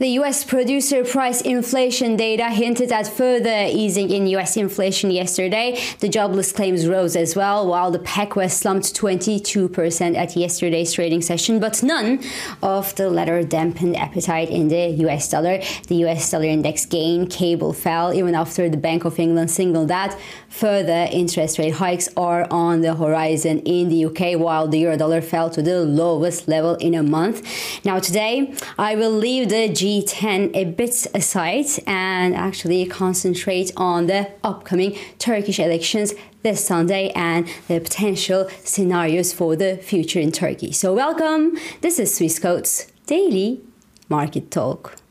The US producer price inflation data hinted at further easing in US inflation yesterday. The jobless claims rose as well, while the PacWest slumped 22% at yesterday's trading session, but none of the latter dampened appetite in the US dollar. The US dollar index gained, cable fell even after the Bank of England signaled that further interest rate hikes are on the horizon in the UK, while the euro dollar fell to the lowest level in a month. Now, today, I will leave the G10 a bit aside and actually concentrate on the upcoming Turkish elections this Sunday and the potential scenarios for the future in Turkey. So, welcome. This is Swiss Swissquote's Daily Market Talk.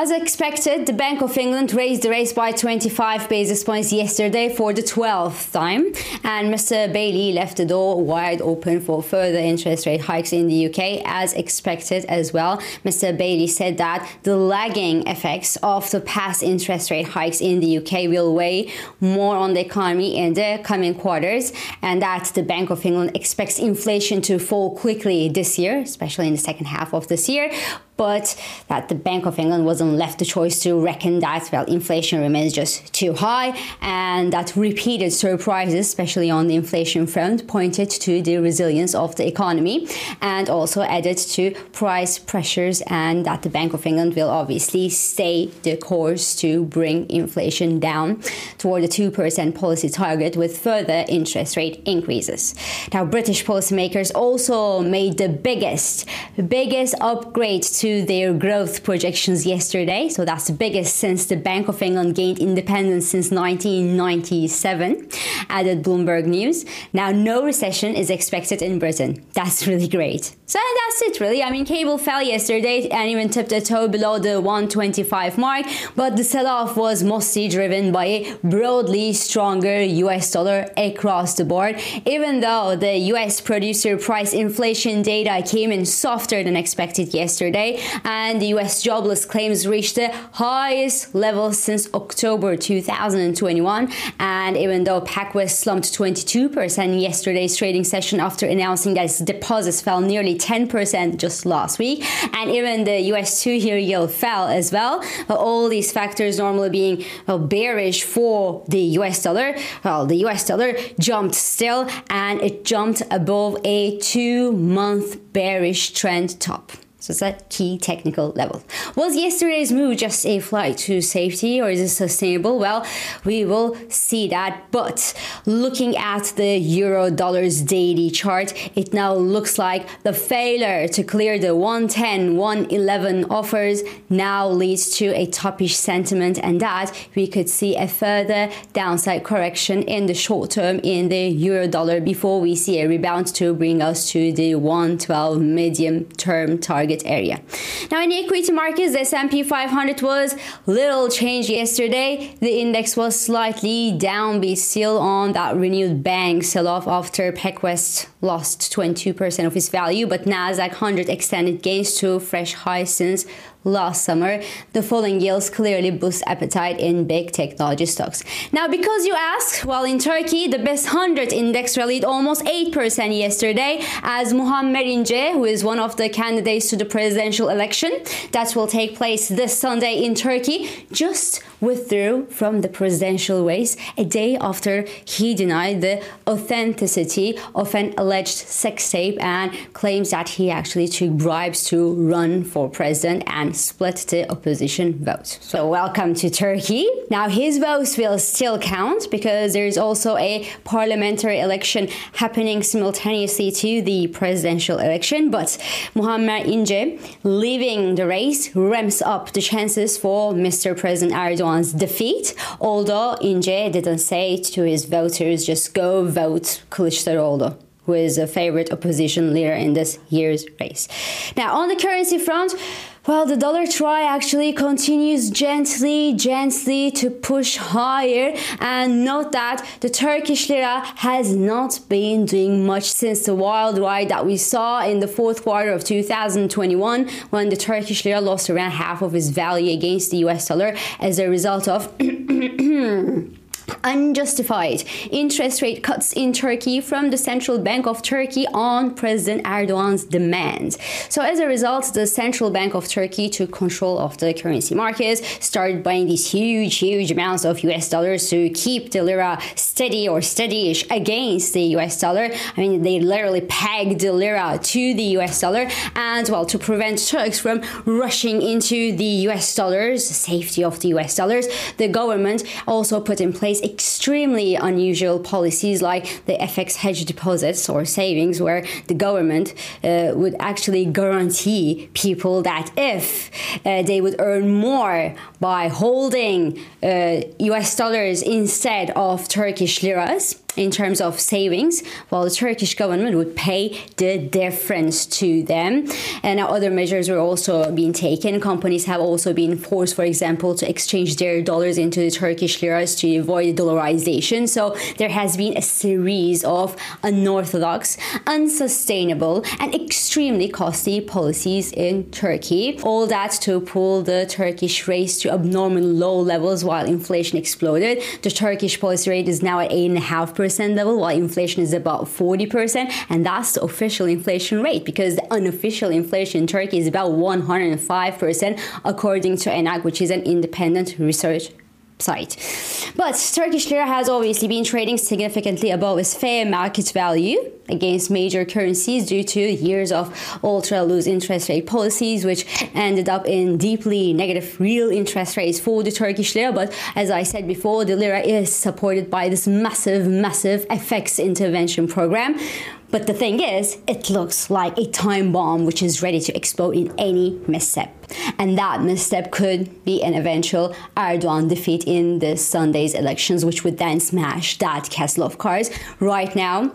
As expected, the Bank of England raised the rate by 25 basis points yesterday for the 12th time, and Mr. Bailey left the door wide open for further interest rate hikes in the UK as expected as well. Mr. Bailey said that the lagging effects of the past interest rate hikes in the UK will weigh more on the economy in the coming quarters, and that the Bank of England expects inflation to fall quickly this year, especially in the second half of this year, but that the Bank of England wasn't left the choice to reckon that, well, inflation remains just too high, and that repeated surprises, especially on the inflation front, pointed to the resilience of the economy and also added to price pressures, and that the Bank of England will obviously stay the course to bring inflation down toward the 2% policy target with further interest rate increases. Now, British policymakers also made the biggest, biggest upgrade to to their growth projections yesterday. So that's the biggest since the Bank of England gained independence since 1997, added Bloomberg News. Now, no recession is expected in Britain. That's really great. So that's it, really. I mean, cable fell yesterday and even tipped a toe below the 125 mark, but the sell off was mostly driven by a broadly stronger US dollar across the board, even though the US producer price inflation data came in softer than expected yesterday, and the US jobless claims reached the highest level since October 2021. And even though PacWest slumped 22% in yesterday's trading session after announcing that its deposits fell nearly 10% just last week. And even the US two year yield fell as well. Uh, all these factors normally being uh, bearish for the US dollar. Well, the US dollar jumped still and it jumped above a two month bearish trend top. So it's that key technical level. Was yesterday's move just a flight to safety or is it sustainable? Well, we will see that. But looking at the euro dollars daily chart, it now looks like the failure to clear the 110, 111 offers now leads to a toppish sentiment and that we could see a further downside correction in the short term in the euro dollar before we see a rebound to bring us to the 112 medium term target area. Now in the equity markets, the S&P 500 was little change yesterday. The index was slightly down, but still on that renewed bang sell-off after PacWest lost 22% of its value, but Nasdaq 100 extended gains to fresh highs since last summer, the falling yields clearly boost appetite in big technology stocks. Now, because you ask, well, in Turkey, the BIST 100 index rallied almost 8% yesterday as Muammer İnce, who is one of the candidates to the presidential election that will take place this Sunday in Turkey, just withdrew from the presidential race a day after he denied the authenticity of an alleged sex tape and claims that he actually took bribes to run for president and split the opposition vote. So, welcome to Turkey. Now, his votes will still count because there is also a parliamentary election happening simultaneously to the presidential election. But Muammer İnce leaving the race ramps up the chances for Mr. President Erdogan's defeat. Although İnce didn't say to his voters, just go vote Kılıçdaroğlu who is a favorite opposition leader in this year's race. Now, on the currency front, well, the dollar TRY actually continues gently, gently to push higher. And note that the Turkish lira has not been doing much since the wild ride that we saw in the fourth quarter of 2021 when the Turkish lira lost around half of its value against the US dollar as a result of unjustified interest rate cuts in Turkey from the Central Bank of Turkey on President Erdogan's demand. So, as a result, the Central Bank of Turkey took control of the currency markets, started buying these huge, huge amounts of US dollars to keep the lira steady or steadyish against the US dollar. I mean, they literally pegged the lira to the US dollar, and well, to prevent Turks from rushing into the US dollars, safety of the US dollars, the government also put in place extremely unusual policies like the FX hedge deposits or savings, where the government uh, would actually guarantee people that if uh, they would earn more by holding uh, US dollars instead of Turkish liras, in terms of savings, while the Turkish government would pay the difference to them. And other measures were also being taken. Companies have also been forced, for example, to exchange their dollars into the Turkish liras to avoid dollarization. So there has been a series of unorthodox, unsustainable, and extremely costly policies in Turkey. All that to pull the Turkish rates to abnormal low levels while inflation exploded. The Turkish policy rate is now at 8.5% percent level, while inflation is about 40%. And that's the official inflation rate because the unofficial inflation in Turkey is about 105%, according to ENAG, which is an independent research site. But Turkish lira has obviously been trading significantly above its fair market value against major currencies due to years of ultra loose interest rate policies, which ended up in deeply negative real interest rates for the Turkish lira. But as I said before, the lira is supported by this massive, massive FX intervention program. But the thing is, it looks like a time bomb which is ready to explode in any misstep. And that misstep could be an eventual Erdogan defeat in this Sunday's elections, which would then smash that castle of cards. Right now,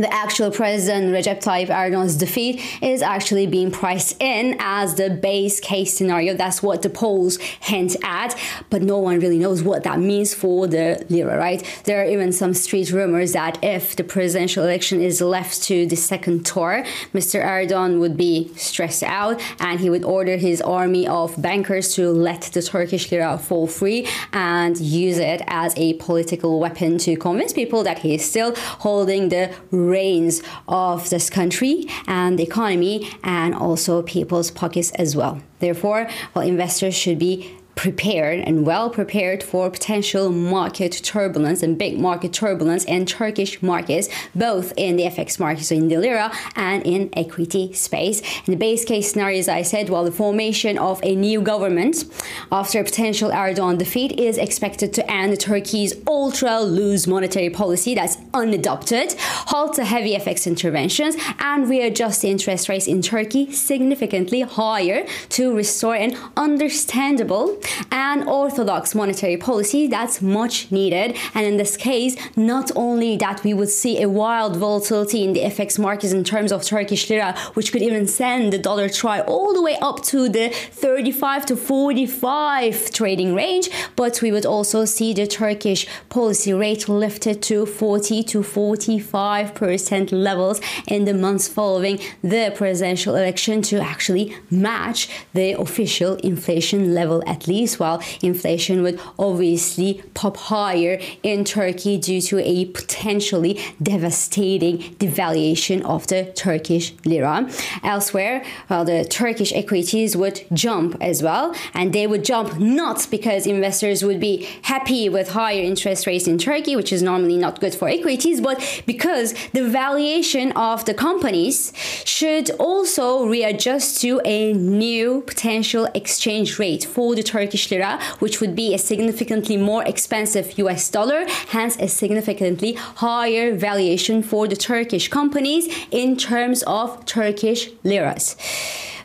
the actual president Recep Tayyip Erdogan's defeat is actually being priced in as the base case scenario. That's what the polls hint at, but no one really knows what that means for the lira, right? There are even some street rumors that if the presidential election is left to the second tour, Mr. Erdogan would be stressed out and he would order his army of bankers to let the Turkish lira fall free and use it as a political weapon to convince people that he is still holding the reins of this country and the economy and also people's pockets as well. Therefore, well, investors should be prepared and well prepared for potential market turbulence and big market turbulence in Turkish markets, both in the FX market, so in the lira and in equity space. In the base case scenario, as I said, while the formation of a new government after a potential Erdogan defeat is expected to end Turkey's ultra loose monetary policy that's unadopted, halt the heavy FX interventions, and readjust the interest rates in Turkey significantly higher to restore an understandable and orthodox monetary policy that's much needed. And in this case, not only that we would see a wild volatility in the FX markets in terms of Turkish lira, which could even send the dollar TRY all the way up to the 35 to 45 trading range, but we would also see the Turkish policy rate lifted to 40 to 45% levels in the months following the presidential election to actually match the official inflation level at least while inflation would obviously pop higher in Turkey due to a potentially devastating devaluation of the Turkish lira. Elsewhere, well, the Turkish equities would jump as well, and they would jump not because investors would be happy with higher interest rates in Turkey, which is normally not good for equities, but because the valuation of the companies should also readjust to a new potential exchange rate for the Turkish Turkish lira, which would be a significantly more expensive US dollar, hence a significantly higher valuation for the Turkish companies in terms of Turkish liras.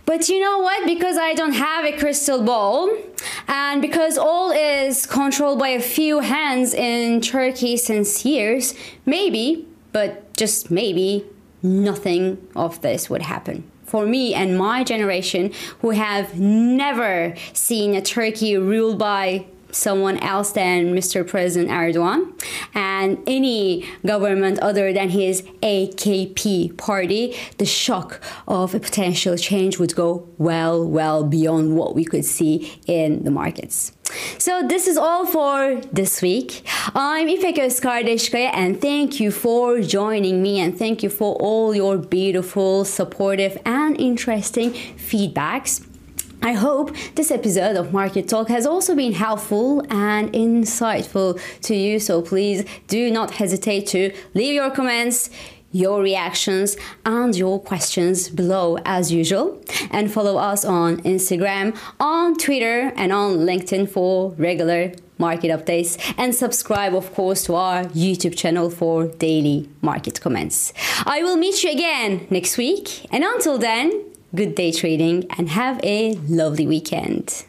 But you know what? Because I don't have a crystal ball, and because all is controlled by a few hands in Turkey since years, maybe, but just maybe, nothing of this would happen for me and my generation who have never seen a Turkey ruled by someone else than Mr. President Erdogan and any government other than his AKP party, the shock of a potential change would go well, well beyond what we could see in the markets. So this is all for this week. I'm İpek Özkardeşkaya and thank you for joining me and thank you for all your beautiful, supportive and interesting feedbacks. I hope this episode of Market Talk has also been helpful and insightful to you. So please do not hesitate to leave your comments, your reactions, and your questions below as usual. And follow us on Instagram, on Twitter, and on LinkedIn for regular market updates. And subscribe, of course, to our YouTube channel for daily market comments. I will meet you again next week. And until then, good day trading and have a lovely weekend.